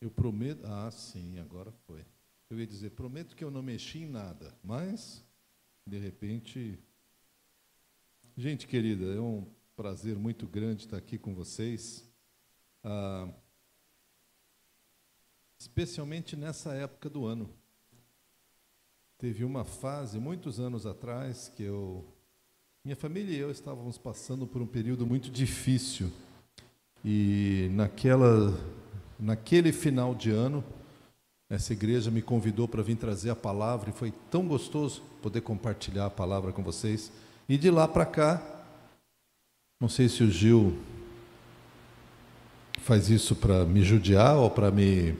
Eu prometo. Ah, sim, agora foi. Eu ia dizer, prometo que eu não mexi em nada, mas, de repente. Gente querida, é um prazer muito grande estar aqui com vocês. Ah, especialmente nessa época do ano. Teve uma fase, muitos anos atrás, que eu. Minha família e eu estávamos passando por um período muito difícil. E naquela, naquele final de ano, essa igreja me convidou para vir trazer a palavra e foi tão gostoso poder compartilhar a palavra com vocês. E de lá para cá, não sei se o Gil faz isso para me judiar ou para me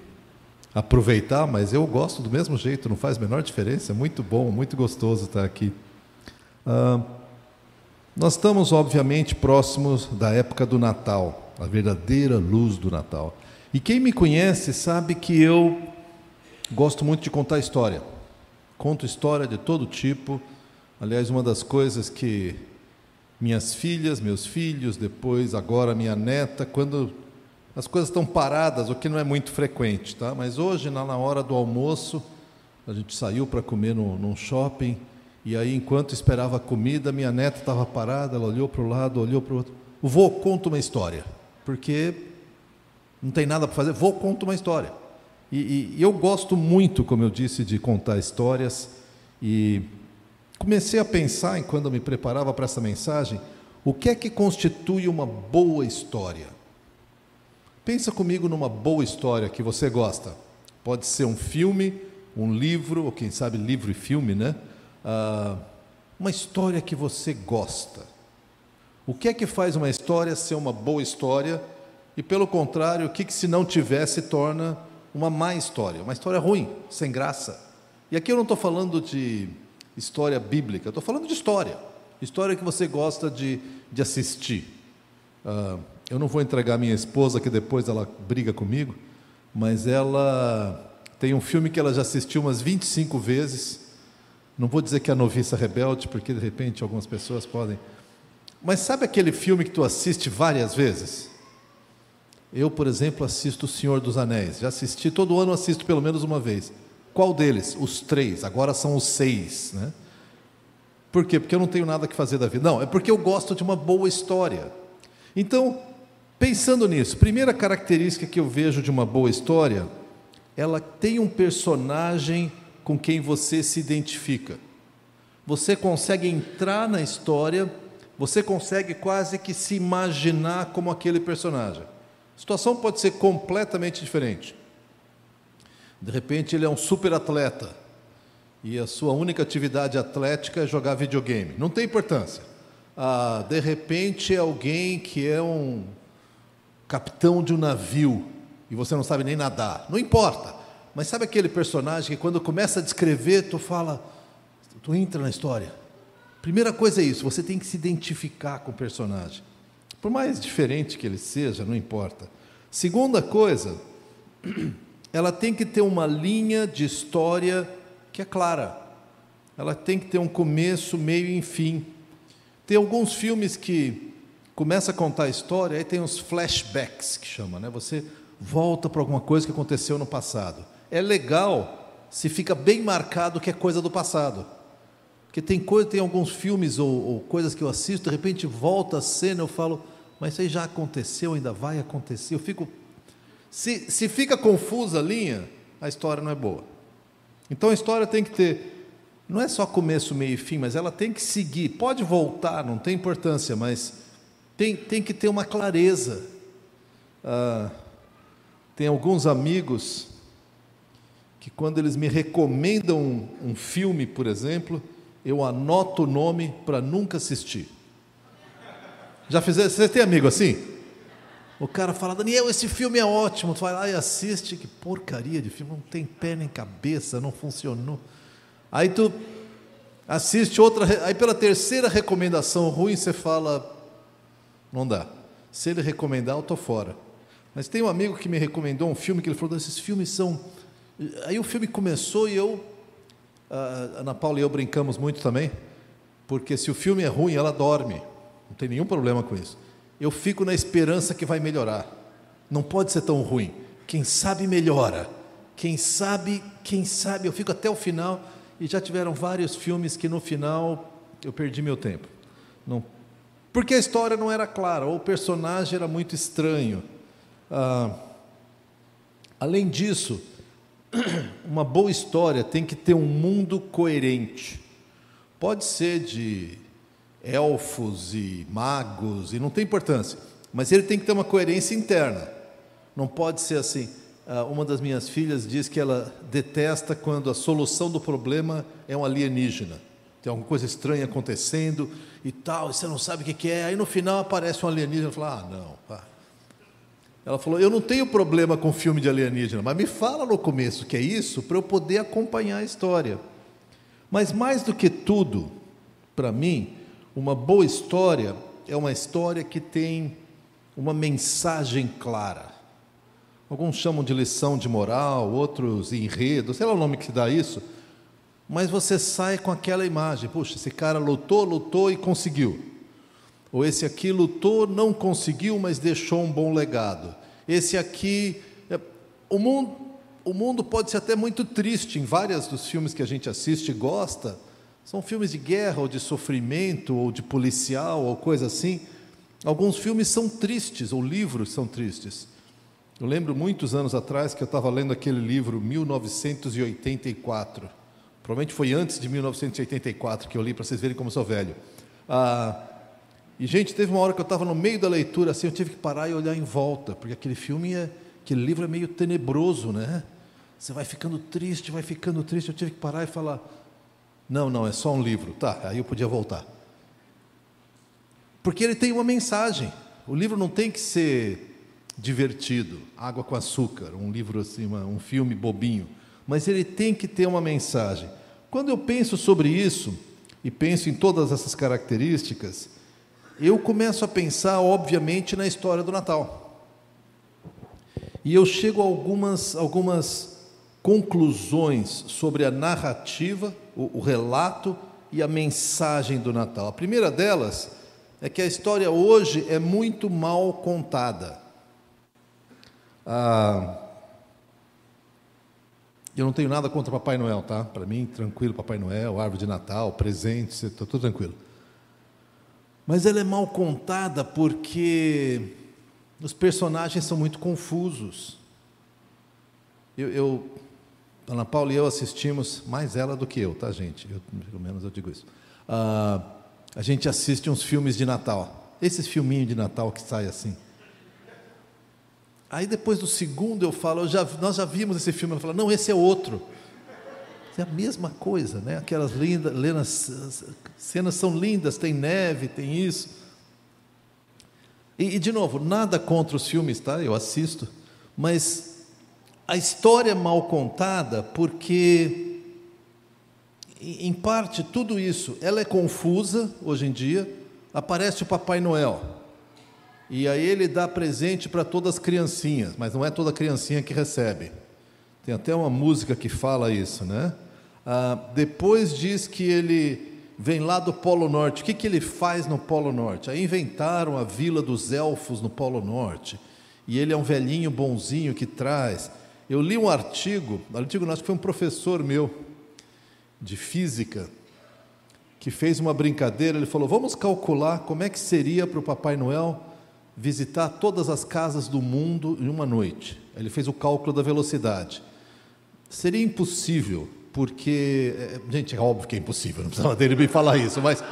aproveitar, mas eu gosto do mesmo jeito, não faz a menor diferença, é muito bom, muito gostoso estar aqui. Ah, nós estamos, obviamente, próximos da época do Natal, a verdadeira luz do Natal. E quem me conhece sabe que eu gosto muito de contar história. Conto história de todo tipo. Aliás, uma das coisas que minhas filhas, meus filhos, depois agora minha neta, quando as coisas estão paradas, o que não é muito frequente, tá? Mas hoje, na hora do almoço, a gente saiu para comer no, num shopping, e aí, enquanto esperava a comida, minha neta estava parada, ela olhou para o lado, olhou para o outro. O vô conta uma história, porque não tem nada para fazer, vô conta uma história. E, e, e eu gosto muito, como eu disse, de contar histórias, e comecei a pensar, enquanto eu me preparava para essa mensagem, o que é que constitui uma boa história? Pensa comigo numa boa história que você gosta. Pode ser um filme, um livro, ou quem sabe livro e filme, né? Ah, uma história que você gosta. O que é que faz uma história ser uma boa história? E pelo contrário, o que, que se não tivesse torna uma má história, uma história ruim, sem graça? E aqui eu não estou falando de história bíblica, estou falando de história. História que você gosta de, de assistir. Ah, eu não vou entregar minha esposa, que depois ela briga comigo, mas ela tem um filme que ela já assistiu umas 25 vezes. Não vou dizer que é a noviça rebelde, porque de repente algumas pessoas podem. Mas sabe aquele filme que tu assiste várias vezes? Eu, por exemplo, assisto O Senhor dos Anéis. Já assisti, todo ano assisto pelo menos uma vez. Qual deles? Os três, agora são os seis. Né? Por quê? Porque eu não tenho nada que fazer da vida. Não, é porque eu gosto de uma boa história. Então, Pensando nisso, primeira característica que eu vejo de uma boa história, ela tem um personagem com quem você se identifica. Você consegue entrar na história, você consegue quase que se imaginar como aquele personagem. A situação pode ser completamente diferente. De repente, ele é um super atleta e a sua única atividade atlética é jogar videogame. Não tem importância. Ah, de repente, é alguém que é um capitão de um navio e você não sabe nem nadar. Não importa. Mas sabe aquele personagem que quando começa a descrever, tu fala, tu entra na história. Primeira coisa é isso, você tem que se identificar com o personagem. Por mais diferente que ele seja, não importa. Segunda coisa, ela tem que ter uma linha de história que é clara. Ela tem que ter um começo, meio e fim. Tem alguns filmes que começa a contar a história, aí tem os flashbacks que chama, né? Você volta para alguma coisa que aconteceu no passado. É legal se fica bem marcado que é coisa do passado. Porque tem coisa, tem alguns filmes ou, ou coisas que eu assisto, de repente volta a cena, eu falo, mas isso aí já aconteceu, ainda vai acontecer. Eu fico. Se, se fica confusa a linha, a história não é boa. Então a história tem que ter. Não é só começo, meio e fim, mas ela tem que seguir. Pode voltar, não tem importância, mas tem, tem que ter uma clareza. Ah, tem alguns amigos que, quando eles me recomendam um, um filme, por exemplo, eu anoto o nome para nunca assistir. Já fizeram? Você tem amigo assim? O cara fala, Daniel, esse filme é ótimo. Tu vai lá e assiste, que porcaria de filme, não tem pé nem cabeça, não funcionou. Aí tu assiste outra, aí pela terceira recomendação ruim você fala, não dá. Se ele recomendar, eu estou fora. Mas tem um amigo que me recomendou um filme que ele falou: esses filmes são. Aí o filme começou e eu. A Ana Paula e eu brincamos muito também, porque se o filme é ruim, ela dorme. Não tem nenhum problema com isso. Eu fico na esperança que vai melhorar. Não pode ser tão ruim. quem sabe melhora. Quem sabe, quem sabe, eu fico até o final e já tiveram vários filmes que no final eu perdi meu tempo. Não, porque a história não era clara, ou o personagem era muito estranho. Ah, além disso, uma boa história tem que ter um mundo coerente. Pode ser de elfos e magos, e não tem importância, mas ele tem que ter uma coerência interna. Não pode ser assim. Ah, uma das minhas filhas diz que ela detesta quando a solução do problema é um alienígena. Tem alguma coisa estranha acontecendo e tal, e você não sabe o que é. Aí no final aparece um alienígena e fala: Ah, não, pá. Ela falou: Eu não tenho problema com filme de alienígena, mas me fala no começo que é isso para eu poder acompanhar a história. Mas mais do que tudo, para mim, uma boa história é uma história que tem uma mensagem clara. Alguns chamam de lição de moral, outros enredo, sei lá o nome que se dá isso, mas você sai com aquela imagem: puxa, esse cara lutou, lutou e conseguiu. Ou esse aqui lutou, não conseguiu, mas deixou um bom legado. Esse aqui. É, o mundo, o mundo pode ser até muito triste em vários dos filmes que a gente assiste e gosta. São filmes de guerra, ou de sofrimento, ou de policial, ou coisa assim. Alguns filmes são tristes, ou livros são tristes. Eu lembro muitos anos atrás que eu estava lendo aquele livro 1984. Provavelmente foi antes de 1984 que eu li, para vocês verem como sou velho. Ah, e, gente, teve uma hora que eu estava no meio da leitura, assim, eu tive que parar e olhar em volta, porque aquele filme, é, aquele livro é meio tenebroso, né? Você vai ficando triste, vai ficando triste. Eu tive que parar e falar: não, não, é só um livro. Tá, aí eu podia voltar. Porque ele tem uma mensagem. O livro não tem que ser divertido, água com açúcar, um livro assim, um filme bobinho. Mas ele tem que ter uma mensagem. Quando eu penso sobre isso, e penso em todas essas características, eu começo a pensar, obviamente, na história do Natal. E eu chego a algumas, algumas conclusões sobre a narrativa, o, o relato e a mensagem do Natal. A primeira delas é que a história hoje é muito mal contada. Ah, eu não tenho nada contra Papai Noel, tá? Para mim, tranquilo, Papai Noel, árvore de Natal, presentes, está tudo tranquilo. Mas ela é mal contada porque os personagens são muito confusos. Eu, eu, Ana Paula e eu assistimos, mais ela do que eu, tá, gente? Eu, pelo menos eu digo isso. Ah, a gente assiste uns filmes de Natal. Esses filminhos de Natal que saem assim. Aí depois do segundo eu falo, eu já, nós já vimos esse filme. Ela fala, não, esse é outro. É a mesma coisa, né? Aquelas lindas, lindas, cenas são lindas, tem neve, tem isso. E, e, de novo, nada contra os filmes, tá? Eu assisto, mas a história é mal contada porque, em parte, tudo isso, ela é confusa hoje em dia. Aparece o Papai Noel e aí ele dá presente para todas as criancinhas, mas não é toda criancinha que recebe. Tem até uma música que fala isso, né? Ah, depois diz que ele vem lá do Polo Norte. O que, que ele faz no Polo Norte? Aí inventaram a vila dos elfos no Polo Norte. E ele é um velhinho bonzinho que traz. Eu li um artigo, artigo não, acho que foi um professor meu de física, que fez uma brincadeira. Ele falou: vamos calcular como é que seria para o Papai Noel visitar todas as casas do mundo em uma noite. Ele fez o cálculo da velocidade. Seria impossível, porque. É, gente, é óbvio que é impossível, não precisava dele me falar isso, mas.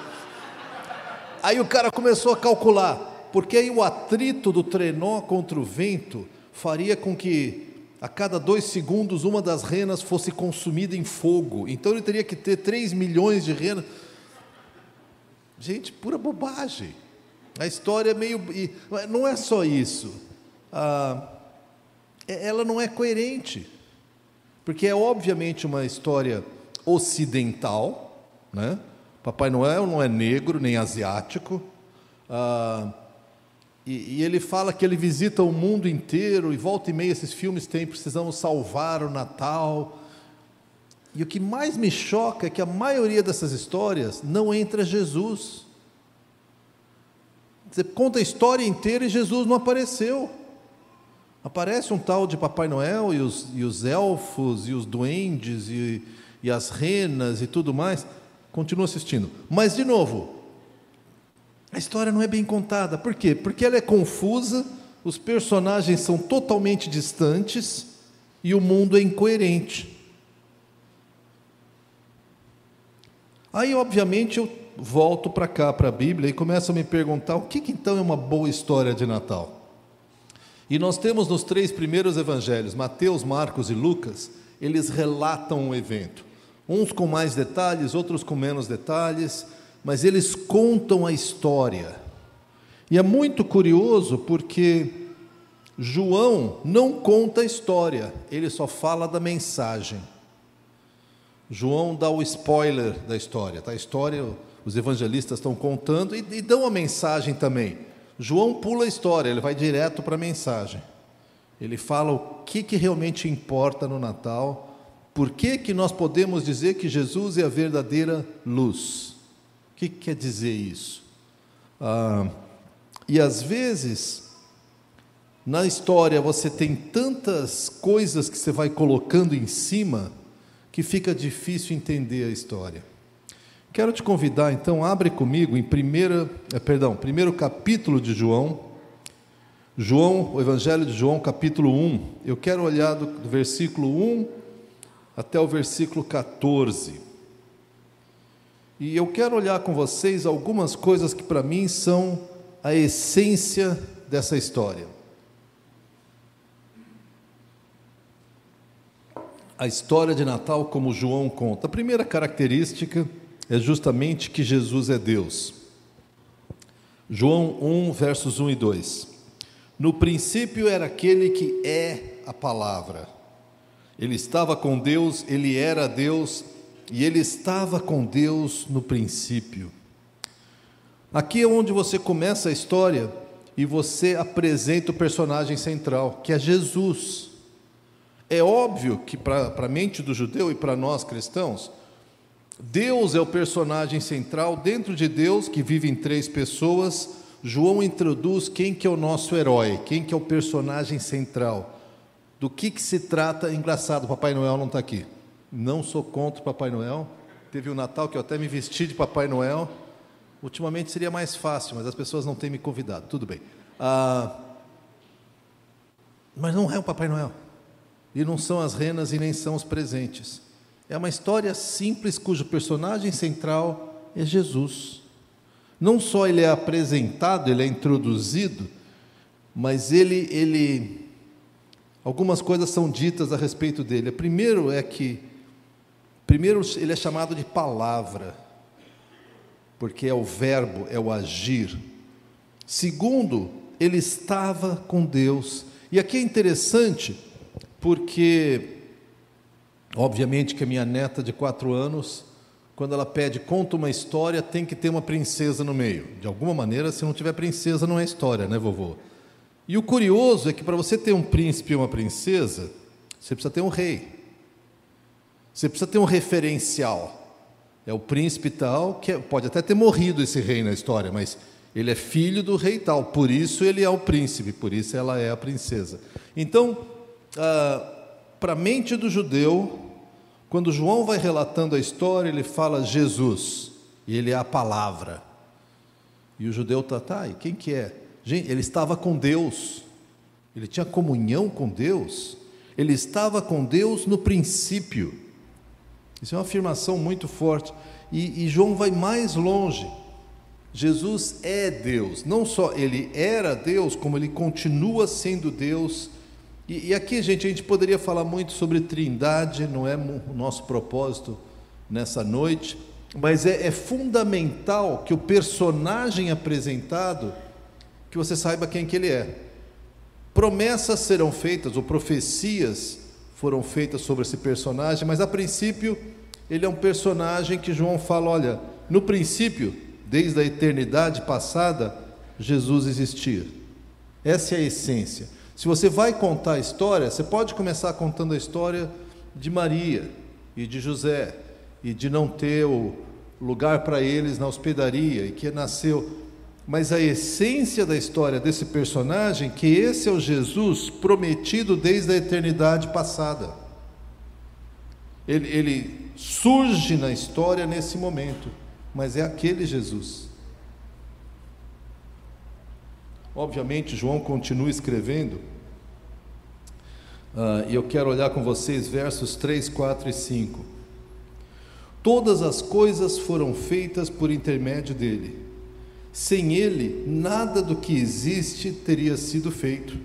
Aí o cara começou a calcular, porque aí o atrito do trenó contra o vento faria com que a cada dois segundos uma das renas fosse consumida em fogo. Então ele teria que ter 3 milhões de renas. Gente, pura bobagem. A história é meio. Não é só isso. Ah, ela não é coerente. Porque é obviamente uma história ocidental, né? Papai Noel não é negro nem asiático. Ah, e, e, ele fala que ele visita o mundo inteiro e volta e meia esses filmes têm precisamos salvar o Natal. E o que mais me choca é que a maioria dessas histórias não entra Jesus. Você conta a história inteira e Jesus não apareceu. Aparece um tal de Papai Noel e os, e os elfos e os duendes e, e as renas e tudo mais. Continua assistindo. Mas, de novo, a história não é bem contada. Por quê? Porque ela é confusa, os personagens são totalmente distantes e o mundo é incoerente. Aí, obviamente, eu volto para cá, para a Bíblia, e começo a me perguntar o que, que então é uma boa história de Natal. E nós temos nos três primeiros evangelhos, Mateus, Marcos e Lucas, eles relatam o evento. Uns com mais detalhes, outros com menos detalhes, mas eles contam a história. E é muito curioso porque João não conta a história, ele só fala da mensagem. João dá o spoiler da história, tá? A história os evangelistas estão contando e, e dão a mensagem também. João pula a história, ele vai direto para a mensagem. Ele fala o que, que realmente importa no Natal, por que, que nós podemos dizer que Jesus é a verdadeira luz. O que, que quer dizer isso? Ah, e às vezes, na história, você tem tantas coisas que você vai colocando em cima que fica difícil entender a história. Quero te convidar, então, abre comigo em primeira, eh, perdão, primeiro capítulo de João, João, o Evangelho de João, capítulo 1. Eu quero olhar do, do versículo 1 até o versículo 14. E eu quero olhar com vocês algumas coisas que para mim são a essência dessa história. A história de Natal, como João conta. A primeira característica é justamente que Jesus é Deus. João 1, versos 1 e 2. No princípio era aquele que é a palavra. Ele estava com Deus, ele era Deus e ele estava com Deus no princípio. Aqui é onde você começa a história e você apresenta o personagem central, que é Jesus. É óbvio que para a mente do judeu e para nós cristãos, Deus é o personagem central, dentro de Deus, que vive em três pessoas, João introduz quem que é o nosso herói, quem que é o personagem central. Do que, que se trata? Engraçado, Papai Noel não está aqui. Não sou contra o Papai Noel. Teve o um Natal que eu até me vesti de Papai Noel. Ultimamente seria mais fácil, mas as pessoas não têm me convidado. Tudo bem. Ah, mas não é o Papai Noel. E não são as renas e nem são os presentes. É uma história simples cujo personagem central é Jesus. Não só ele é apresentado, ele é introduzido, mas ele, ele algumas coisas são ditas a respeito dele. Primeiro é que primeiro ele é chamado de palavra, porque é o verbo, é o agir. Segundo, ele estava com Deus. E aqui é interessante, porque Obviamente que a minha neta de quatro anos, quando ela pede conta uma história, tem que ter uma princesa no meio. De alguma maneira, se não tiver princesa, não é história, né, vovô? E o curioso é que para você ter um príncipe e uma princesa, você precisa ter um rei. Você precisa ter um referencial. É o príncipe tal, que é, pode até ter morrido esse rei na história, mas ele é filho do rei tal, por isso ele é o príncipe, por isso ela é a princesa. Então, ah, para a mente do judeu, quando João vai relatando a história, ele fala Jesus, e ele é a palavra. E o judeu está, tá, e quem que é? Gente, ele estava com Deus, ele tinha comunhão com Deus, ele estava com Deus no princípio. Isso é uma afirmação muito forte. E, e João vai mais longe. Jesus é Deus, não só ele era Deus, como ele continua sendo Deus e, e, aqui, gente, a gente poderia falar muito sobre trindade, não é o nosso propósito nessa noite, mas é, é fundamental que o personagem apresentado, que você saiba quem que ele é. Promessas serão feitas, ou profecias foram feitas sobre esse personagem, mas a princípio ele é um personagem que João fala, olha, no princípio, desde a eternidade passada, Jesus existia. Essa é a essência. Se você vai contar a história, você pode começar contando a história de Maria e de José e de não ter o lugar para eles na hospedaria e que nasceu. mas a essência da história desse personagem, que esse é o Jesus prometido desde a eternidade passada. Ele, ele surge na história nesse momento, mas é aquele Jesus. Obviamente, João continua escrevendo, uh, e eu quero olhar com vocês versos 3, 4 e 5. Todas as coisas foram feitas por intermédio dele. Sem ele, nada do que existe teria sido feito.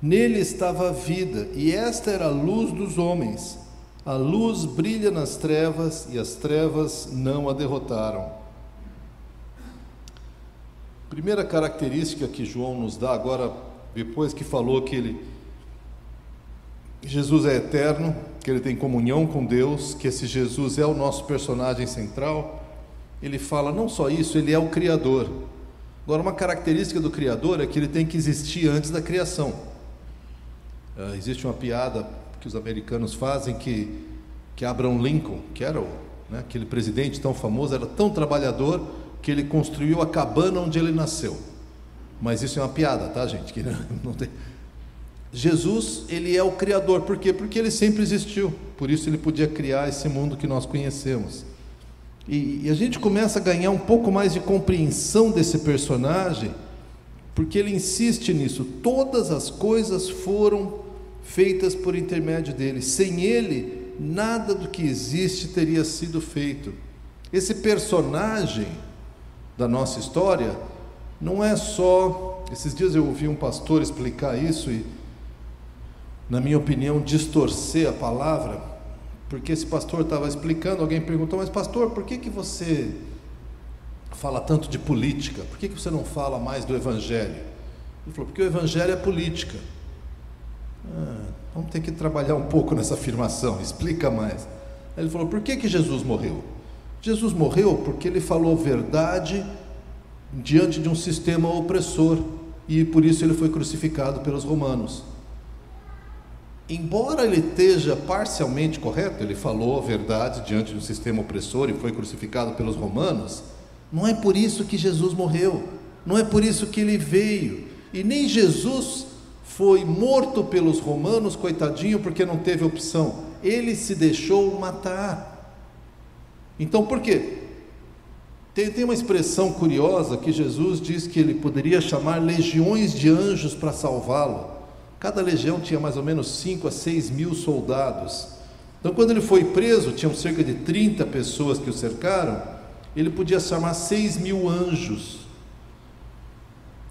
Nele estava a vida, e esta era a luz dos homens. A luz brilha nas trevas, e as trevas não a derrotaram. Primeira característica que João nos dá agora, depois que falou que ele Jesus é eterno, que ele tem comunhão com Deus, que esse Jesus é o nosso personagem central, ele fala não só isso, ele é o criador. Agora, uma característica do criador é que ele tem que existir antes da criação. Uh, existe uma piada que os americanos fazem que que Abraham Lincoln, que era o, né, aquele presidente tão famoso, era tão trabalhador que ele construiu a cabana onde ele nasceu. Mas isso é uma piada, tá, gente? Que não tem... Jesus, ele é o criador, por quê? Porque ele sempre existiu. Por isso ele podia criar esse mundo que nós conhecemos. E, e a gente começa a ganhar um pouco mais de compreensão desse personagem, porque ele insiste nisso. Todas as coisas foram feitas por intermédio dele. Sem ele, nada do que existe teria sido feito. Esse personagem da nossa história não é só. Esses dias eu ouvi um pastor explicar isso e, na minha opinião, distorcer a palavra, porque esse pastor estava explicando. Alguém perguntou, mas pastor, por que, que você fala tanto de política? Por que, que você não fala mais do evangelho? Ele falou, porque o evangelho é política. Ah, vamos ter que trabalhar um pouco nessa afirmação, explica mais. Ele falou, por que, que Jesus morreu? Jesus morreu porque ele falou verdade diante de um sistema opressor e por isso ele foi crucificado pelos romanos. Embora ele esteja parcialmente correto, ele falou a verdade diante de um sistema opressor e foi crucificado pelos romanos, não é por isso que Jesus morreu, não é por isso que ele veio, e nem Jesus foi morto pelos romanos, coitadinho, porque não teve opção, ele se deixou matar. Então, por quê? Tem, tem uma expressão curiosa que Jesus diz que ele poderia chamar legiões de anjos para salvá-lo. Cada legião tinha mais ou menos 5 a 6 mil soldados. Então, quando ele foi preso, tinham cerca de 30 pessoas que o cercaram, ele podia chamar 6 mil anjos.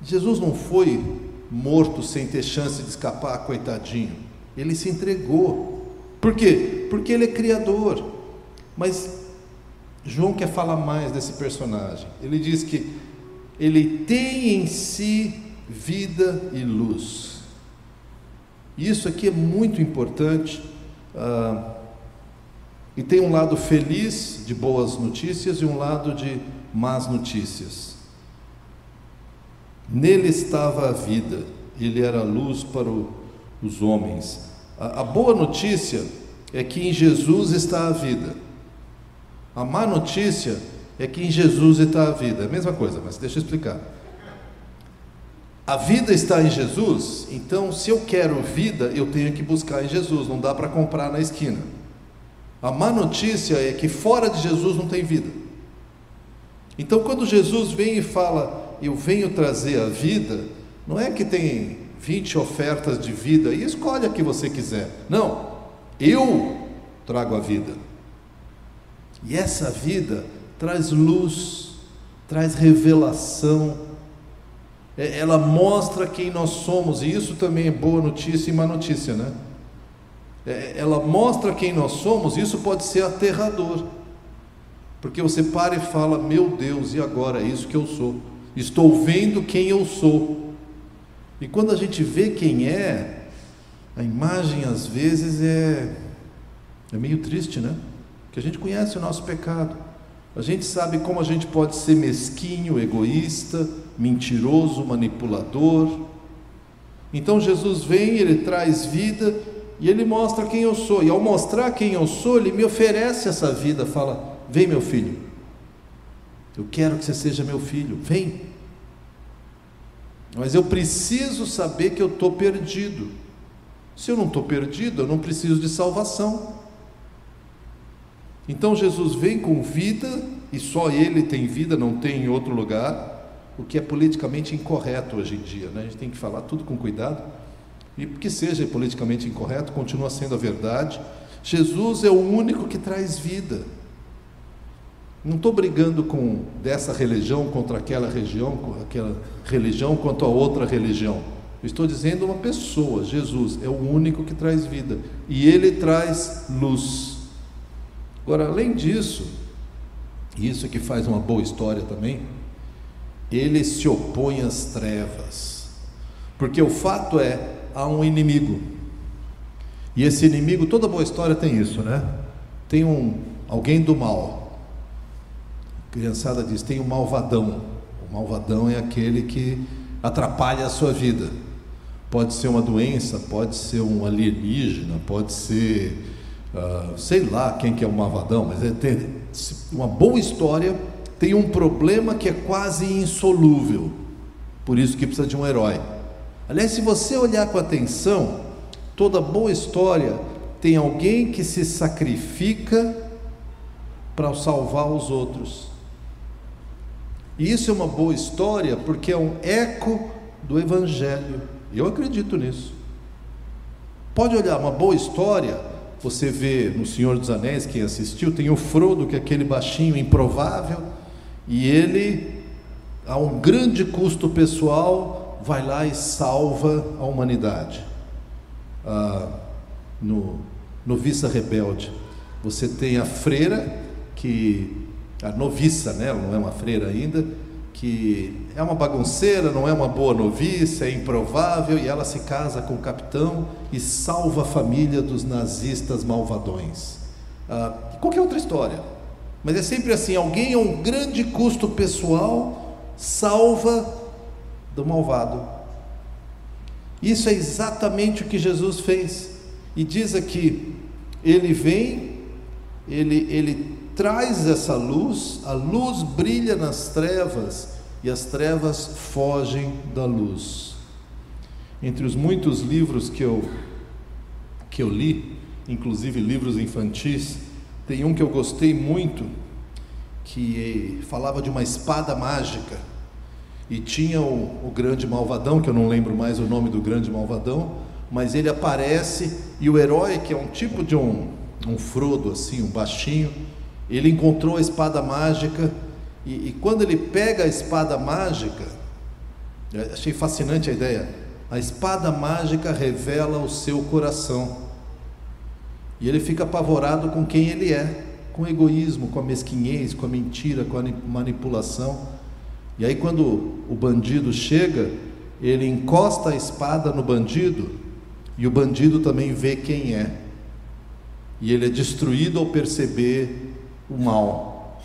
Jesus não foi morto sem ter chance de escapar, coitadinho. Ele se entregou. Por quê? Porque ele é criador. Mas João quer falar mais desse personagem. Ele diz que ele tem em si vida e luz. Isso aqui é muito importante. Ah, e tem um lado feliz de boas notícias e um lado de más notícias. Nele estava a vida, ele era a luz para o, os homens. A, a boa notícia é que em Jesus está a vida. A má notícia é que em Jesus está a vida. É a mesma coisa, mas deixa eu explicar. A vida está em Jesus, então se eu quero vida, eu tenho que buscar em Jesus, não dá para comprar na esquina. A má notícia é que fora de Jesus não tem vida. Então quando Jesus vem e fala, eu venho trazer a vida, não é que tem 20 ofertas de vida e escolhe a que você quiser. Não, eu trago a vida. E essa vida traz luz, traz revelação, é, ela mostra quem nós somos, e isso também é boa notícia e má notícia, né? É, ela mostra quem nós somos, isso pode ser aterrador, porque você para e fala: Meu Deus, e agora? É isso que eu sou, estou vendo quem eu sou, e quando a gente vê quem é, a imagem às vezes é, é meio triste, né? Que a gente conhece o nosso pecado. A gente sabe como a gente pode ser mesquinho, egoísta, mentiroso, manipulador. Então Jesus vem, ele traz vida e ele mostra quem eu sou. E ao mostrar quem eu sou, ele me oferece essa vida. Fala: Vem, meu filho. Eu quero que você seja meu filho. Vem. Mas eu preciso saber que eu estou perdido. Se eu não estou perdido, eu não preciso de salvação. Então Jesus vem com vida, e só Ele tem vida, não tem em outro lugar, o que é politicamente incorreto hoje em dia. Né? A gente tem que falar tudo com cuidado. E que seja politicamente incorreto, continua sendo a verdade. Jesus é o único que traz vida. Não estou brigando com dessa religião contra aquela religião, aquela religião quanto a outra religião. Estou dizendo uma pessoa, Jesus é o único que traz vida e ele traz luz. Agora, além disso, isso que faz uma boa história também, ele se opõe às trevas. Porque o fato é, há um inimigo. E esse inimigo, toda boa história tem isso, né? Tem um alguém do mal. A criançada diz, tem um malvadão. O malvadão é aquele que atrapalha a sua vida. Pode ser uma doença, pode ser um alienígena, pode ser, uh, sei lá quem que é o malvadão, mas é ter uma boa história tem um problema que é quase insolúvel. Por isso que precisa de um herói. Aliás, se você olhar com atenção, toda boa história tem alguém que se sacrifica para salvar os outros. E isso é uma boa história porque é um eco do Evangelho. Eu acredito nisso. Pode olhar, uma boa história, você vê no Senhor dos Anéis, quem assistiu, tem o Frodo, que é aquele baixinho improvável, e ele, a um grande custo pessoal, vai lá e salva a humanidade. Ah, no Noviça Rebelde, você tem a freira, que a noviça, né? Ela não é uma freira ainda, que é uma bagunceira, não é uma boa noviça, é improvável, e ela se casa com o capitão e salva a família dos nazistas malvadões. Ah, qualquer outra história, mas é sempre assim: alguém a um grande custo pessoal salva do malvado. Isso é exatamente o que Jesus fez. E diz aqui: ele vem, ele, ele traz essa luz, a luz brilha nas trevas e as trevas fogem da luz. Entre os muitos livros que eu, que eu li, inclusive livros infantis, tem um que eu gostei muito, que falava de uma espada mágica. E tinha o, o, grande malvadão, que eu não lembro mais o nome do grande malvadão, mas ele aparece e o herói, que é um tipo de um, um Frodo, assim, um baixinho, ele encontrou a espada mágica e, e quando ele pega a espada mágica, achei fascinante a ideia, a espada mágica revela o seu coração. E ele fica apavorado com quem ele é, com o egoísmo, com a mesquinhez, com a mentira, com a manipulação. E aí, quando o bandido chega, ele encosta a espada no bandido e o bandido também vê quem é. E ele é destruído ao perceber o mal.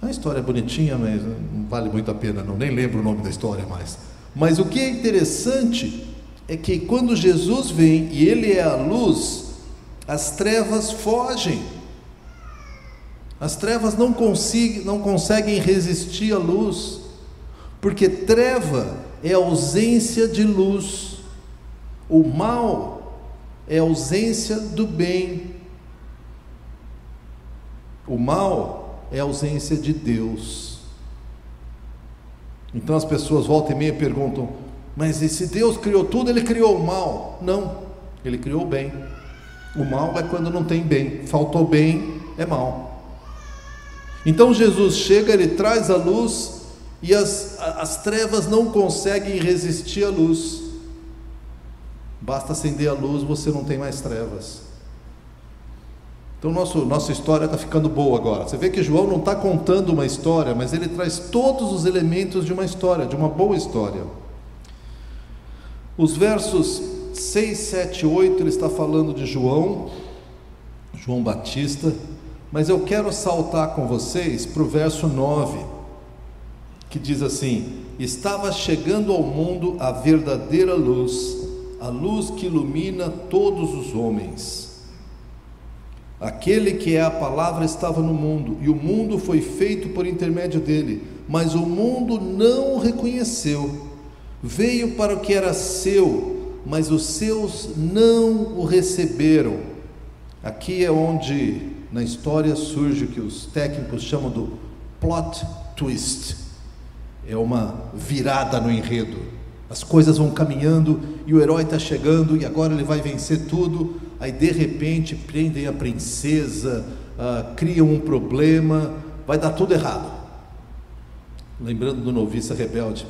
A história é bonitinha, mas não vale muito a pena, não. Nem lembro o nome da história mais. Mas o que é interessante é que quando Jesus vem e ele é a luz, as trevas fogem. As trevas não, consigo, não conseguem resistir à luz, porque treva é ausência de luz, o mal é ausência do bem, o mal é ausência de Deus. Então as pessoas voltam e meia perguntam: mas e se Deus criou tudo, ele criou o mal? Não, ele criou o bem. O mal é quando não tem bem, faltou bem, é mal. Então Jesus chega, ele traz a luz e as, as trevas não conseguem resistir à luz. Basta acender a luz, você não tem mais trevas. Então nosso, nossa história está ficando boa agora. Você vê que João não está contando uma história, mas ele traz todos os elementos de uma história, de uma boa história. Os versos 6, 7, 8, ele está falando de João, João Batista, mas eu quero saltar com vocês para o verso 9, que diz assim: Estava chegando ao mundo a verdadeira luz, a luz que ilumina todos os homens. Aquele que é a palavra estava no mundo, e o mundo foi feito por intermédio dele, mas o mundo não o reconheceu. Veio para o que era seu, mas os seus não o receberam. Aqui é onde na história surge o que os técnicos chamam do plot twist. É uma virada no enredo. As coisas vão caminhando e o herói está chegando e agora ele vai vencer tudo. Aí de repente prendem a princesa, uh, criam um problema, vai dar tudo errado. Lembrando do noviça rebelde,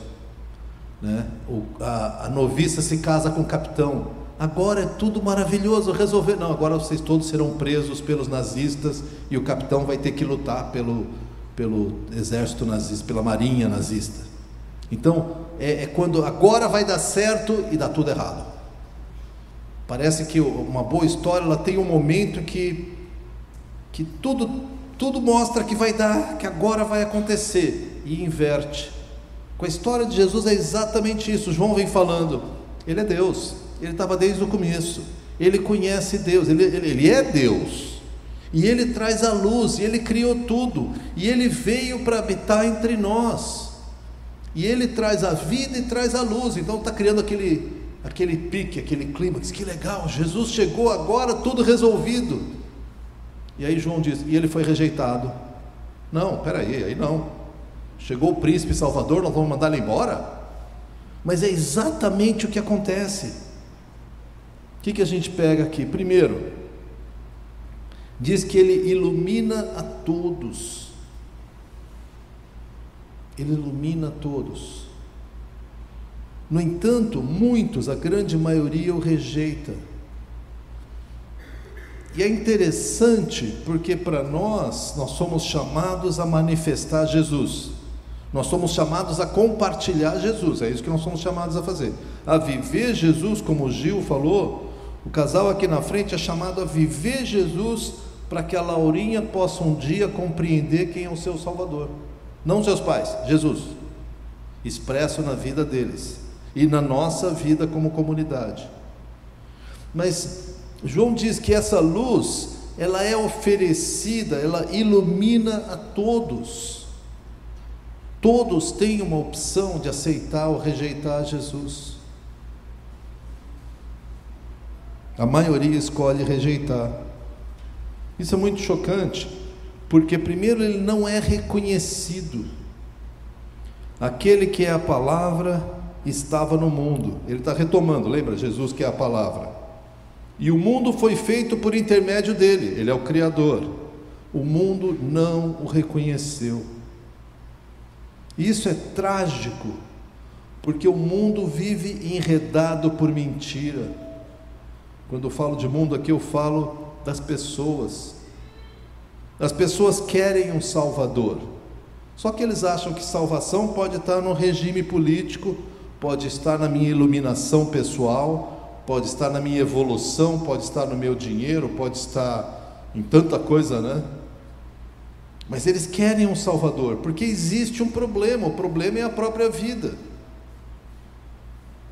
né? O, a, a noviça se casa com o capitão. Agora é tudo maravilhoso, resolver. Não, agora vocês todos serão presos pelos nazistas e o capitão vai ter que lutar pelo, pelo exército nazista, pela marinha nazista. Então, é, é quando agora vai dar certo e dá tudo errado. Parece que uma boa história ela tem um momento que, que tudo, tudo mostra que vai dar, que agora vai acontecer e inverte. Com a história de Jesus é exatamente isso. João vem falando, ele é Deus, ele estava desde o começo, ele conhece Deus, ele, ele, ele é Deus. E ele traz a luz, e ele criou tudo, e ele veio para habitar entre nós. E ele traz a vida e traz a luz. Então está criando aquele aquele pique, aquele clímax, que legal, Jesus chegou agora, tudo resolvido. E aí João diz: e ele foi rejeitado. Não, peraí, aí não. Chegou o príncipe Salvador, nós vamos mandar ele embora? Mas é exatamente o que acontece. O que, que a gente pega aqui? Primeiro, diz que ele ilumina a todos. Ele ilumina a todos. No entanto, muitos, a grande maioria, o rejeita. E é interessante porque para nós, nós somos chamados a manifestar Jesus. Nós somos chamados a compartilhar Jesus, é isso que nós somos chamados a fazer. A viver Jesus, como o Gil falou, o casal aqui na frente é chamado a viver Jesus para que a Laurinha possa um dia compreender quem é o seu Salvador. Não seus pais, Jesus. Expresso na vida deles e na nossa vida como comunidade. Mas João diz que essa luz, ela é oferecida, ela ilumina a todos. Todos têm uma opção de aceitar ou rejeitar Jesus. A maioria escolhe rejeitar. Isso é muito chocante, porque primeiro ele não é reconhecido. Aquele que é a palavra estava no mundo. Ele está retomando, lembra? Jesus que é a palavra. E o mundo foi feito por intermédio dele, ele é o Criador. O mundo não o reconheceu. Isso é trágico, porque o mundo vive enredado por mentira. Quando eu falo de mundo aqui, eu falo das pessoas. As pessoas querem um Salvador, só que eles acham que salvação pode estar no regime político pode estar na minha iluminação pessoal, pode estar na minha evolução, pode estar no meu dinheiro, pode estar em tanta coisa, né? Mas eles querem um Salvador, porque existe um problema, o problema é a própria vida.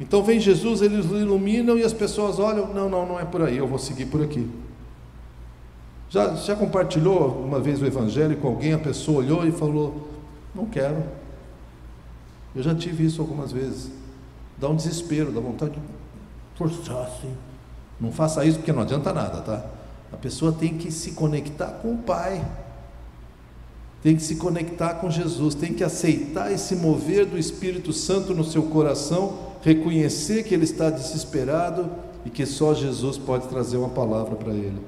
Então vem Jesus, eles iluminam e as pessoas olham, não, não, não é por aí, eu vou seguir por aqui. Já, já compartilhou uma vez o Evangelho com alguém, a pessoa olhou e falou, não quero. Eu já tive isso algumas vezes dá um desespero, dá vontade de forçar assim. Não faça isso porque não adianta nada, tá? A pessoa tem que se conectar com o Pai, tem que se conectar com Jesus, tem que aceitar esse mover do Espírito Santo no seu coração, reconhecer que ele está desesperado e que só Jesus pode trazer uma palavra para ele.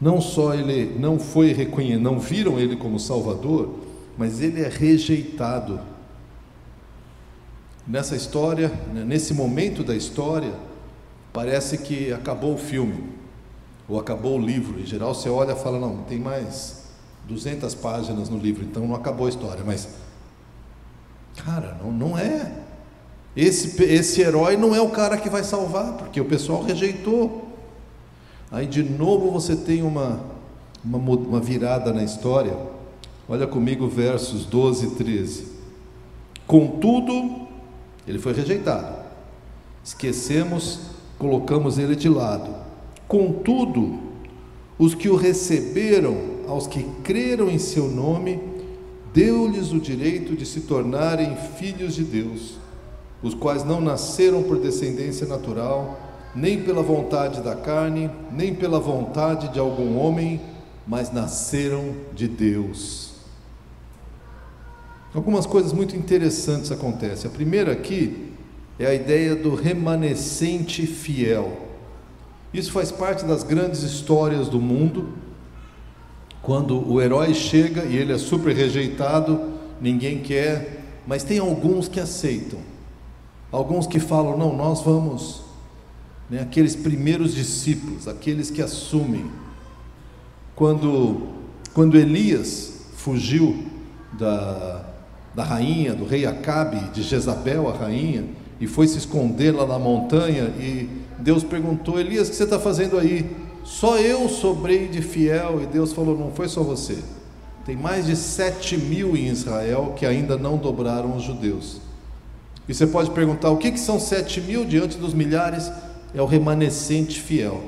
Não só ele não foi reconhecido, não viram ele como Salvador, mas ele é rejeitado nessa história, né, nesse momento da história, parece que acabou o filme, ou acabou o livro. Em geral, você olha e fala: não, tem mais 200 páginas no livro, então não acabou a história. Mas, cara, não, não é. Esse, esse herói não é o cara que vai salvar, porque o pessoal rejeitou. Aí, de novo, você tem uma, uma, uma virada na história. Olha comigo versos 12 e 13. Contudo, ele foi rejeitado. Esquecemos, colocamos ele de lado. Contudo, os que o receberam, aos que creram em seu nome, deu-lhes o direito de se tornarem filhos de Deus, os quais não nasceram por descendência natural, nem pela vontade da carne, nem pela vontade de algum homem, mas nasceram de Deus. Algumas coisas muito interessantes acontecem. A primeira aqui é a ideia do remanescente fiel. Isso faz parte das grandes histórias do mundo. Quando o herói chega e ele é super rejeitado, ninguém quer, mas tem alguns que aceitam. Alguns que falam: não, nós vamos. Né, aqueles primeiros discípulos, aqueles que assumem. Quando, quando Elias fugiu da, da rainha, do rei Acabe, de Jezabel, a rainha, e foi se esconder lá na montanha, e Deus perguntou: Elias, o que você está fazendo aí? Só eu sobrei de fiel, e Deus falou: não foi só você. Tem mais de sete mil em Israel que ainda não dobraram os judeus. E você pode perguntar: o que, que são sete mil diante dos milhares? É o remanescente fiel,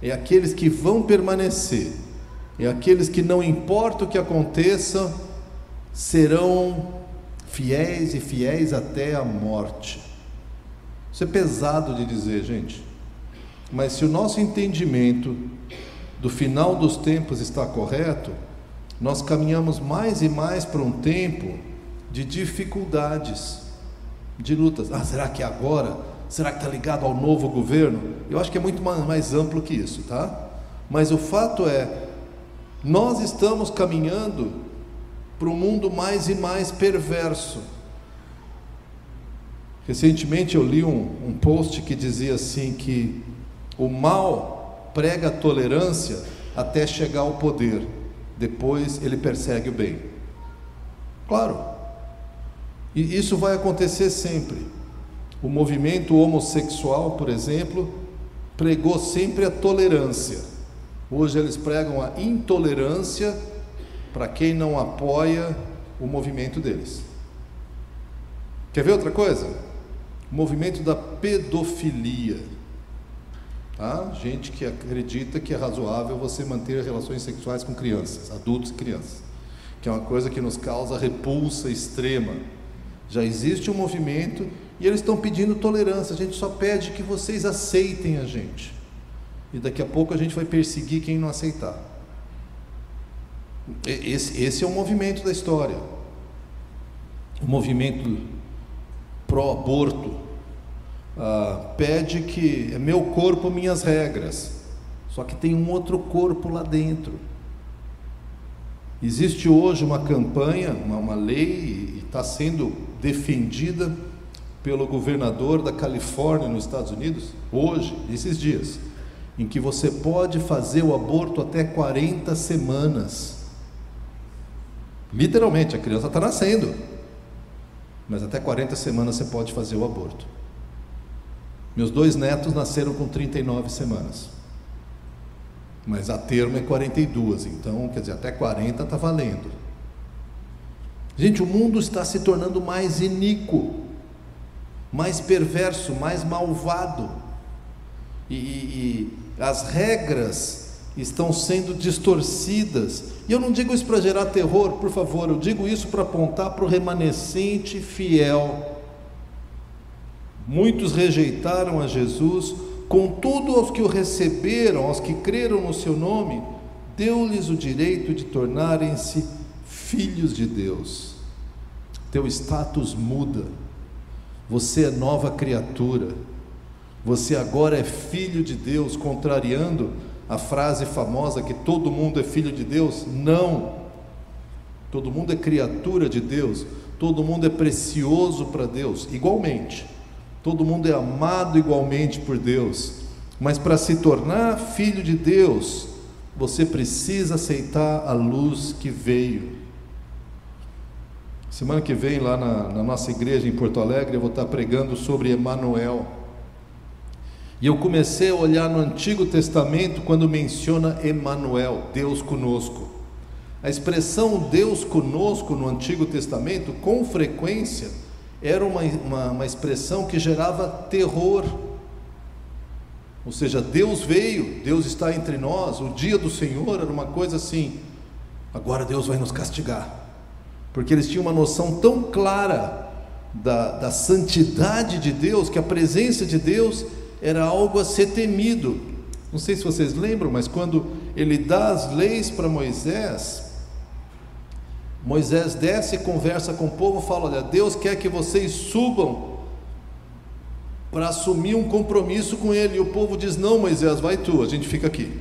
é aqueles que vão permanecer, é aqueles que não importa o que aconteça, serão fiéis e fiéis até a morte. Isso é pesado de dizer, gente. Mas se o nosso entendimento do final dos tempos está correto, nós caminhamos mais e mais para um tempo de dificuldades, de lutas. Ah, será que é agora? Será que está ligado ao novo governo? Eu acho que é muito mais amplo que isso, tá? Mas o fato é, nós estamos caminhando para um mundo mais e mais perverso. Recentemente eu li um, um post que dizia assim que o mal prega a tolerância até chegar ao poder, depois ele persegue o bem. Claro, e isso vai acontecer sempre. O movimento homossexual, por exemplo, pregou sempre a tolerância. Hoje eles pregam a intolerância para quem não apoia o movimento deles. Quer ver outra coisa? O movimento da pedofilia. Tá? Gente que acredita que é razoável você manter relações sexuais com crianças, adultos e crianças, que é uma coisa que nos causa repulsa extrema. Já existe um movimento e eles estão pedindo tolerância. A gente só pede que vocês aceitem a gente. E daqui a pouco a gente vai perseguir quem não aceitar. Esse, esse é o movimento da história. O movimento pró-aborto ah, pede que é meu corpo, minhas regras. Só que tem um outro corpo lá dentro. Existe hoje uma campanha, uma, uma lei, e está sendo defendida pelo governador da Califórnia, nos Estados Unidos, hoje, esses dias, em que você pode fazer o aborto até 40 semanas. Literalmente, a criança está nascendo. Mas até 40 semanas você pode fazer o aborto. Meus dois netos nasceram com 39 semanas. Mas a termo é 42, então, quer dizer, até 40 está valendo. Gente, o mundo está se tornando mais iníquo, mais perverso, mais malvado. E, e, e as regras estão sendo distorcidas. E eu não digo isso para gerar terror, por favor, eu digo isso para apontar para o remanescente fiel. Muitos rejeitaram a Jesus, contudo, aos que o receberam, aos que creram no seu nome, deu-lhes o direito de tornarem-se filhos de Deus. Teu status muda, você é nova criatura, você agora é filho de Deus, contrariando a frase famosa que todo mundo é filho de Deus? Não. Todo mundo é criatura de Deus, todo mundo é precioso para Deus, igualmente. Todo mundo é amado igualmente por Deus. Mas para se tornar filho de Deus, você precisa aceitar a luz que veio. Semana que vem, lá na, na nossa igreja em Porto Alegre, eu vou estar pregando sobre Emanuel. E eu comecei a olhar no Antigo Testamento quando menciona Emanuel, Deus conosco. A expressão Deus conosco no Antigo Testamento, com frequência, era uma, uma, uma expressão que gerava terror. Ou seja, Deus veio, Deus está entre nós, o dia do Senhor era uma coisa assim, agora Deus vai nos castigar. porque eles tinham uma noção tão clara da, da santidade de Deus, que a presença de Deus era algo a ser temido. Não sei se vocês lembram, mas quando ele dá as leis para Moisés, Moisés desce e conversa com o povo, fala: Olha, Deus quer que vocês subam para assumir um compromisso com Ele. E o povo diz: Não, Moisés, vai tu, a gente fica aqui.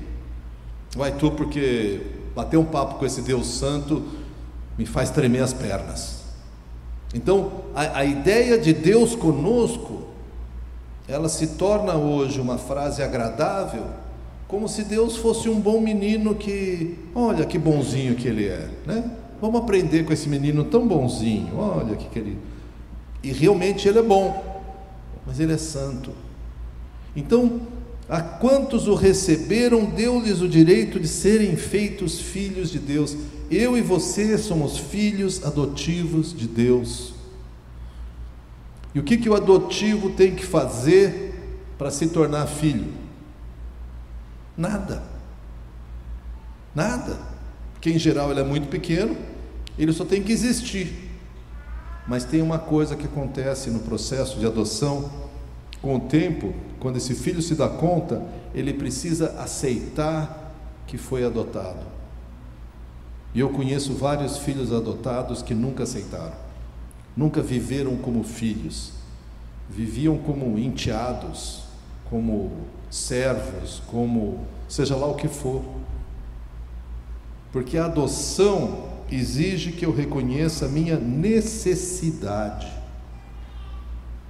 Vai tu, porque bater um papo com esse Deus Santo me faz tremer as pernas. Então, a, a ideia de Deus conosco, ela se torna hoje uma frase agradável, como se Deus fosse um bom menino que, olha que bonzinho que ele é, né? Vamos aprender com esse menino tão bonzinho, olha que querido. E realmente ele é bom, mas ele é santo. Então, a quantos o receberam, deu-lhes o direito de serem feitos filhos de Deus. Eu e você somos filhos adotivos de Deus. E o que, que o adotivo tem que fazer para se tornar filho? Nada. Nada. Porque em geral ele é muito pequeno, ele só tem que existir. Mas tem uma coisa que acontece no processo de adoção, com o tempo, quando esse filho se dá conta, ele precisa aceitar que foi adotado. E eu conheço vários filhos adotados que nunca aceitaram, nunca viveram como filhos, viviam como enteados, como servos, como seja lá o que for. Porque a adoção exige que eu reconheça a minha necessidade.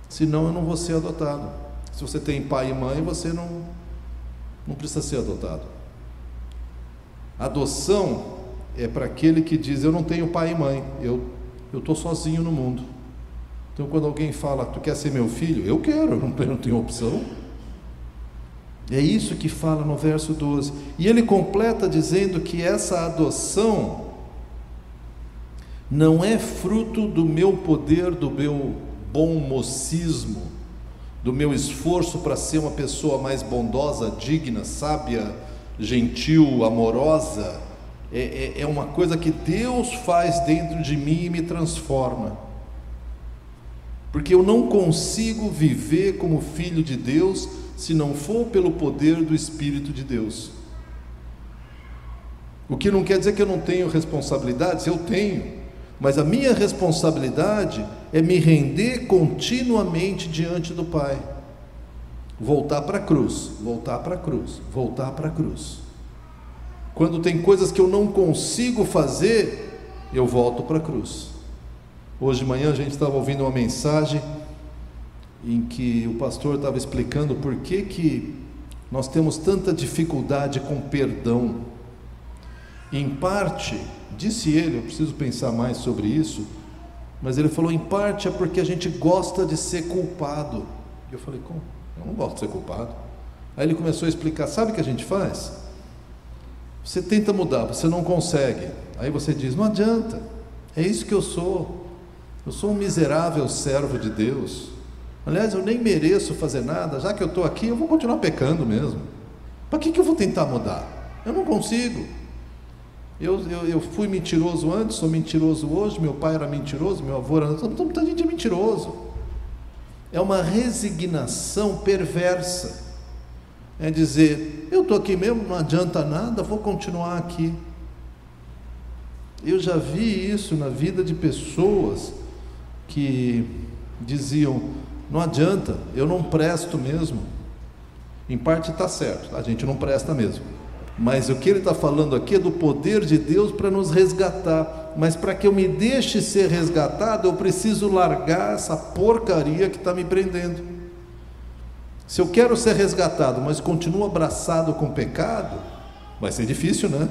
Senão eu não vou ser adotado. Se você tem pai e mãe, você não, não precisa ser adotado. Adoção é para aquele que diz: Eu não tenho pai e mãe, eu estou sozinho no mundo. Então, quando alguém fala, Tu quer ser meu filho? Eu quero, eu eu não tenho opção. É isso que fala no verso 12. E ele completa dizendo que essa adoção não é fruto do meu poder, do meu bom mocismo, do meu esforço para ser uma pessoa mais bondosa, digna, sábia, gentil, amorosa. É, é, é uma coisa que Deus faz dentro de mim e me transforma. Porque eu não consigo viver como filho de Deus se não for pelo poder do Espírito de Deus. O que não quer dizer que eu não tenho responsabilidades, eu tenho. Mas a minha responsabilidade é me render continuamente diante do Pai. Voltar para a cruz, voltar para a cruz, voltar para a cruz. Quando tem coisas que eu não consigo fazer, eu volto para a cruz. Hoje de manhã a gente estava ouvindo uma mensagem em que o pastor estava explicando por que, que nós temos tanta dificuldade com perdão. Em parte, Disse ele, eu preciso pensar mais sobre isso, mas ele falou: em parte é porque a gente gosta de ser culpado. E eu falei: como? Eu não gosto de ser culpado. Aí ele começou a explicar: sabe o que a gente faz? Você tenta mudar, você não consegue. Aí você diz: não adianta, é isso que eu sou. Eu sou um miserável servo de Deus. Aliás, eu nem mereço fazer nada, já que eu estou aqui, eu vou continuar pecando mesmo. Para que, que eu vou tentar mudar? Eu não consigo. Eu, eu, eu, fui mentiroso antes, sou mentiroso hoje, meu pai era mentiroso, meu avô era. Muita gente é mentiroso. É uma resignação perversa. É dizer, eu estou aqui mesmo, não adianta nada, vou continuar aqui. Eu já vi isso na vida de pessoas que diziam, não adianta, eu não presto mesmo. Em parte está certo, a gente não presta mesmo. Mas o que ele está falando aqui é do poder de Deus para nos resgatar. Mas para que eu me deixe ser resgatado, eu preciso largar essa porcaria que está me prendendo. Se eu quero ser resgatado, mas continuo abraçado com pecado, vai ser difícil, né?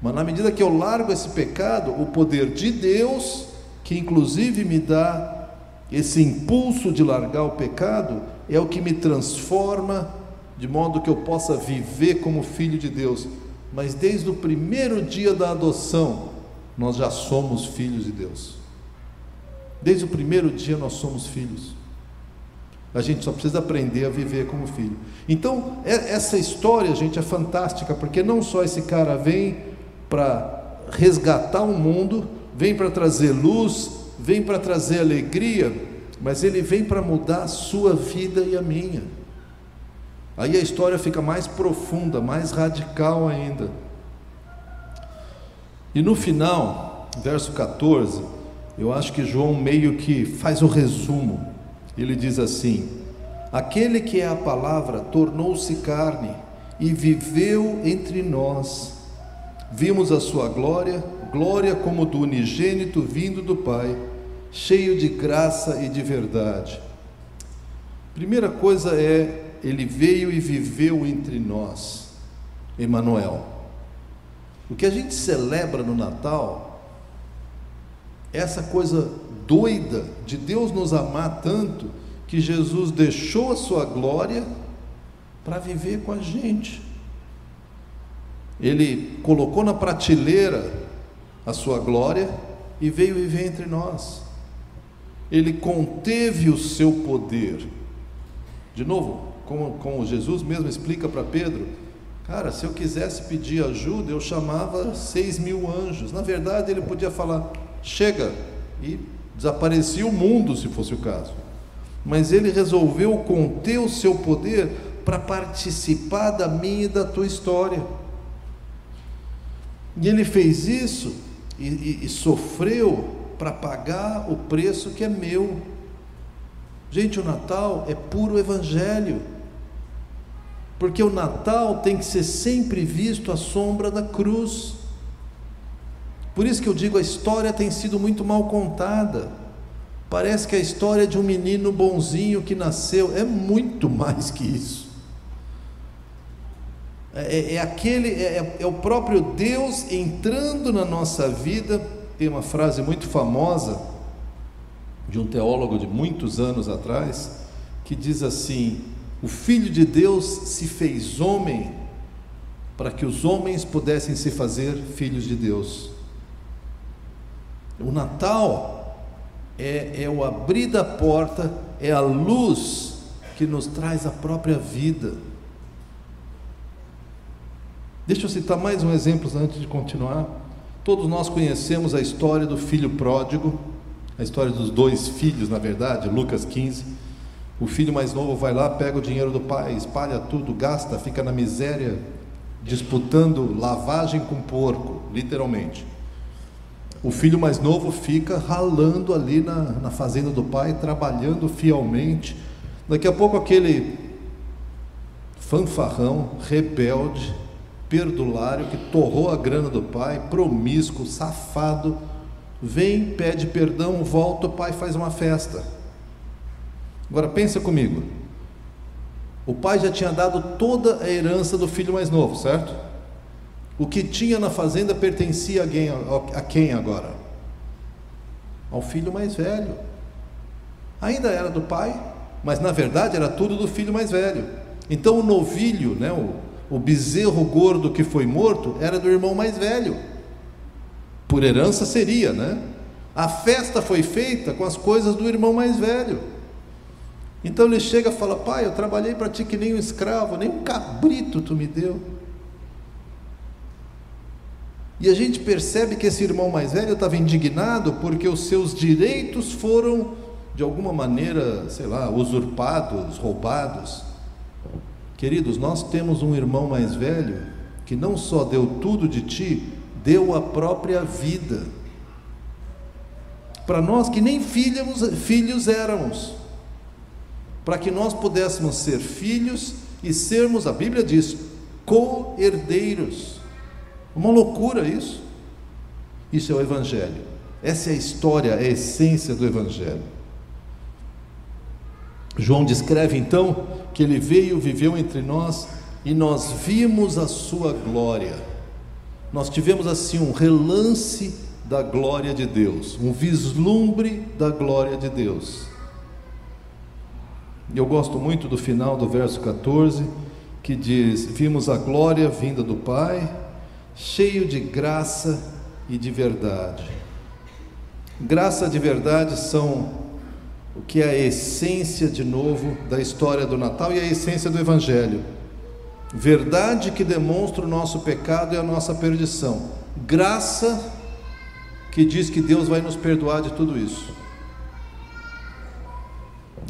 Mas na medida que eu largo esse pecado, o poder de Deus, que inclusive me dá esse impulso de largar o pecado, é o que me transforma de modo que eu possa viver como filho de Deus. Mas desde o primeiro dia da adoção, nós já somos filhos de Deus. Desde o primeiro dia nós somos filhos. A gente só precisa aprender a viver como filho. Então, é, essa história, gente, é fantástica, porque não só esse cara vem para resgatar o mundo, vem para trazer luz, vem para trazer alegria, mas ele vem para mudar a sua vida e a minha. Aí a história fica mais profunda, mais radical ainda. E no final, verso 14, eu acho que João meio que faz o resumo. Ele diz assim: Aquele que é a palavra tornou-se carne e viveu entre nós. Vimos a sua glória, glória como do unigênito vindo do Pai, cheio de graça e de verdade. Primeira coisa é, ele veio e viveu entre nós, Emanuel. O que a gente celebra no Natal essa coisa doida de Deus nos amar tanto que Jesus deixou a sua glória para viver com a gente. Ele colocou na prateleira a sua glória e veio viver entre nós. Ele conteve o seu poder. De novo, como, como Jesus mesmo explica para Pedro, Cara, se eu quisesse pedir ajuda, eu chamava seis mil anjos. Na verdade, ele podia falar: chega, e desaparecia o mundo, se fosse o caso. Mas ele resolveu conter o seu poder para participar da minha e da tua história. E ele fez isso e, e, e sofreu para pagar o preço que é meu. Gente, o Natal é puro evangelho porque o Natal tem que ser sempre visto à sombra da cruz. Por isso que eu digo, a história tem sido muito mal contada. Parece que a história de um menino bonzinho que nasceu é muito mais que isso. É, é, é aquele, é, é o próprio Deus entrando na nossa vida. Tem uma frase muito famosa de um teólogo de muitos anos atrás que diz assim: o Filho de Deus se fez homem para que os homens pudessem se fazer filhos de Deus. O Natal é, é o abrir da porta, é a luz que nos traz a própria vida. Deixa eu citar mais um exemplo antes de continuar. Todos nós conhecemos a história do filho pródigo, a história dos dois filhos, na verdade, Lucas 15. O filho mais novo vai lá, pega o dinheiro do pai, espalha tudo, gasta, fica na miséria, disputando lavagem com porco, literalmente. O filho mais novo fica ralando ali na, na fazenda do pai, trabalhando fielmente. Daqui a pouco, aquele fanfarrão, rebelde, perdulário, que torrou a grana do pai, promíscuo, safado, vem, pede perdão, volta, o pai faz uma festa Agora pensa comigo. O pai já tinha dado toda a herança do filho mais novo, certo? O que tinha na fazenda pertencia a quem, a quem agora? Ao filho mais velho. Ainda era do pai, mas na verdade era tudo do filho mais velho. Então o novilho, né, o, o bezerro gordo que foi morto, era do irmão mais velho. Por herança seria, né? A festa foi feita com as coisas do irmão mais velho. Então ele chega e fala: Pai, eu trabalhei para ti que nem um escravo, nem um cabrito tu me deu. E a gente percebe que esse irmão mais velho estava indignado porque os seus direitos foram, de alguma maneira, sei lá, usurpados, roubados. Queridos, nós temos um irmão mais velho que não só deu tudo de ti, deu a própria vida. Para nós que nem filhos, filhos éramos para que nós pudéssemos ser filhos e sermos, a Bíblia diz, co-herdeiros. Uma loucura isso. Isso é o Evangelho. Essa é a história, a essência do Evangelho. João descreve então que ele veio, viveu entre nós e nós vimos a sua glória. Nós tivemos assim um relance da glória de Deus, um vislumbre da glória de Deus. Eu gosto muito do final do verso 14, que diz: Vimos a glória vinda do Pai, cheio de graça e de verdade. Graça de verdade são o que é a essência, de novo, da história do Natal e a essência do Evangelho. Verdade que demonstra o nosso pecado e a nossa perdição. Graça que diz que Deus vai nos perdoar de tudo isso.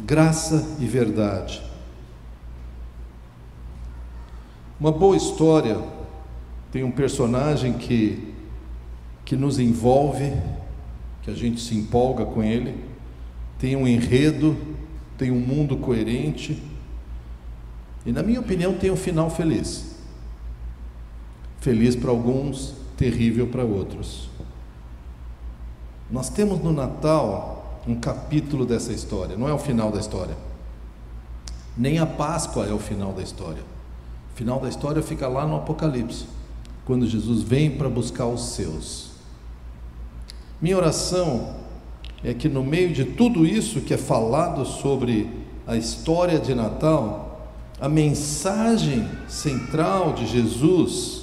Graça e verdade. Uma boa história tem um personagem que, que nos envolve, que a gente se empolga com ele, tem um enredo, tem um mundo coerente e, na minha opinião, tem um final feliz. Feliz para alguns, terrível para outros. Nós temos no Natal um capítulo dessa história, não é o final da história. Nem a Páscoa é o final da história. O final da história fica lá no Apocalipse, quando Jesus vem para buscar os seus. Minha oração é que no meio de tudo isso que é falado sobre a história de Natal, a mensagem central de Jesus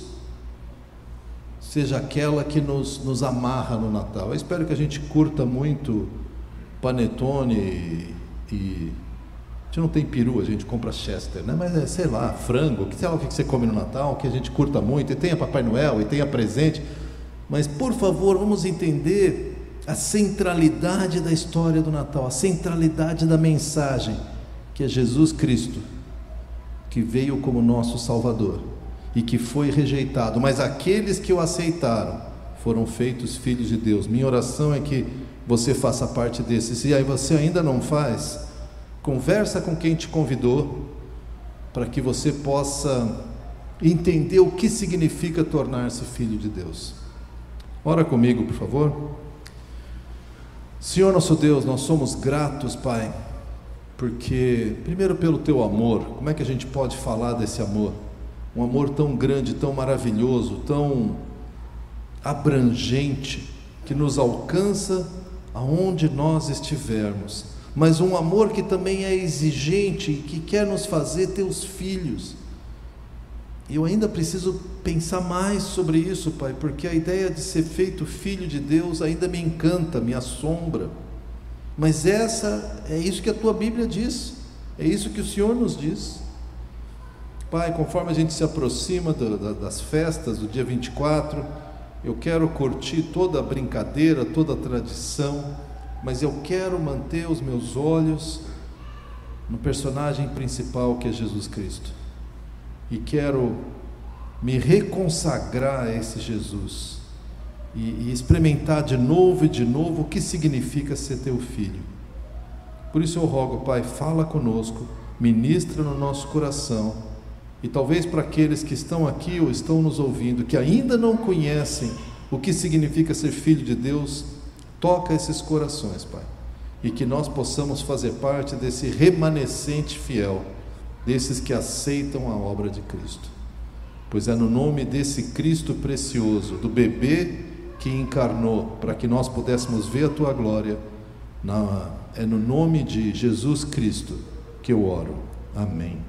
seja aquela que nos, nos amarra no Natal. Eu espero que a gente curta muito panetone e, e a gente não tem peru, a gente compra Chester, né? Mas é, sei lá, frango, que sei lá o que você come no Natal, que a gente curta muito, e tenha Papai Noel, e tenha presente. Mas por favor, vamos entender a centralidade da história do Natal, a centralidade da mensagem, que é Jesus Cristo, que veio como nosso Salvador e que foi rejeitado, mas aqueles que o aceitaram foram feitos filhos de Deus. Minha oração é que você faça parte desses. E aí você ainda não faz, conversa com quem te convidou para que você possa entender o que significa tornar-se filho de Deus. Ora comigo, por favor. Senhor nosso Deus, nós somos gratos, Pai, porque primeiro pelo teu amor. Como é que a gente pode falar desse amor? um amor tão grande, tão maravilhoso, tão abrangente, que nos alcança aonde nós estivermos, mas um amor que também é exigente e que quer nos fazer teus filhos. Eu ainda preciso pensar mais sobre isso, Pai, porque a ideia de ser feito filho de Deus ainda me encanta, me assombra. Mas essa é isso que a tua Bíblia diz, é isso que o Senhor nos diz. Pai, conforme a gente se aproxima das festas do dia 24, eu quero curtir toda a brincadeira, toda a tradição, mas eu quero manter os meus olhos no personagem principal que é Jesus Cristo. E quero me reconsagrar a esse Jesus e, e experimentar de novo e de novo o que significa ser teu filho. Por isso eu rogo, Pai, fala conosco, ministra no nosso coração e talvez para aqueles que estão aqui ou estão nos ouvindo, que ainda não conhecem o que significa ser filho de Deus, toca esses corações, Pai. E que nós possamos fazer parte desse remanescente fiel, desses que aceitam a obra de Cristo. Pois é no nome desse Cristo precioso, do bebê que encarnou, para que nós pudéssemos ver a tua glória, na, é no nome de Jesus Cristo que eu oro. Amém.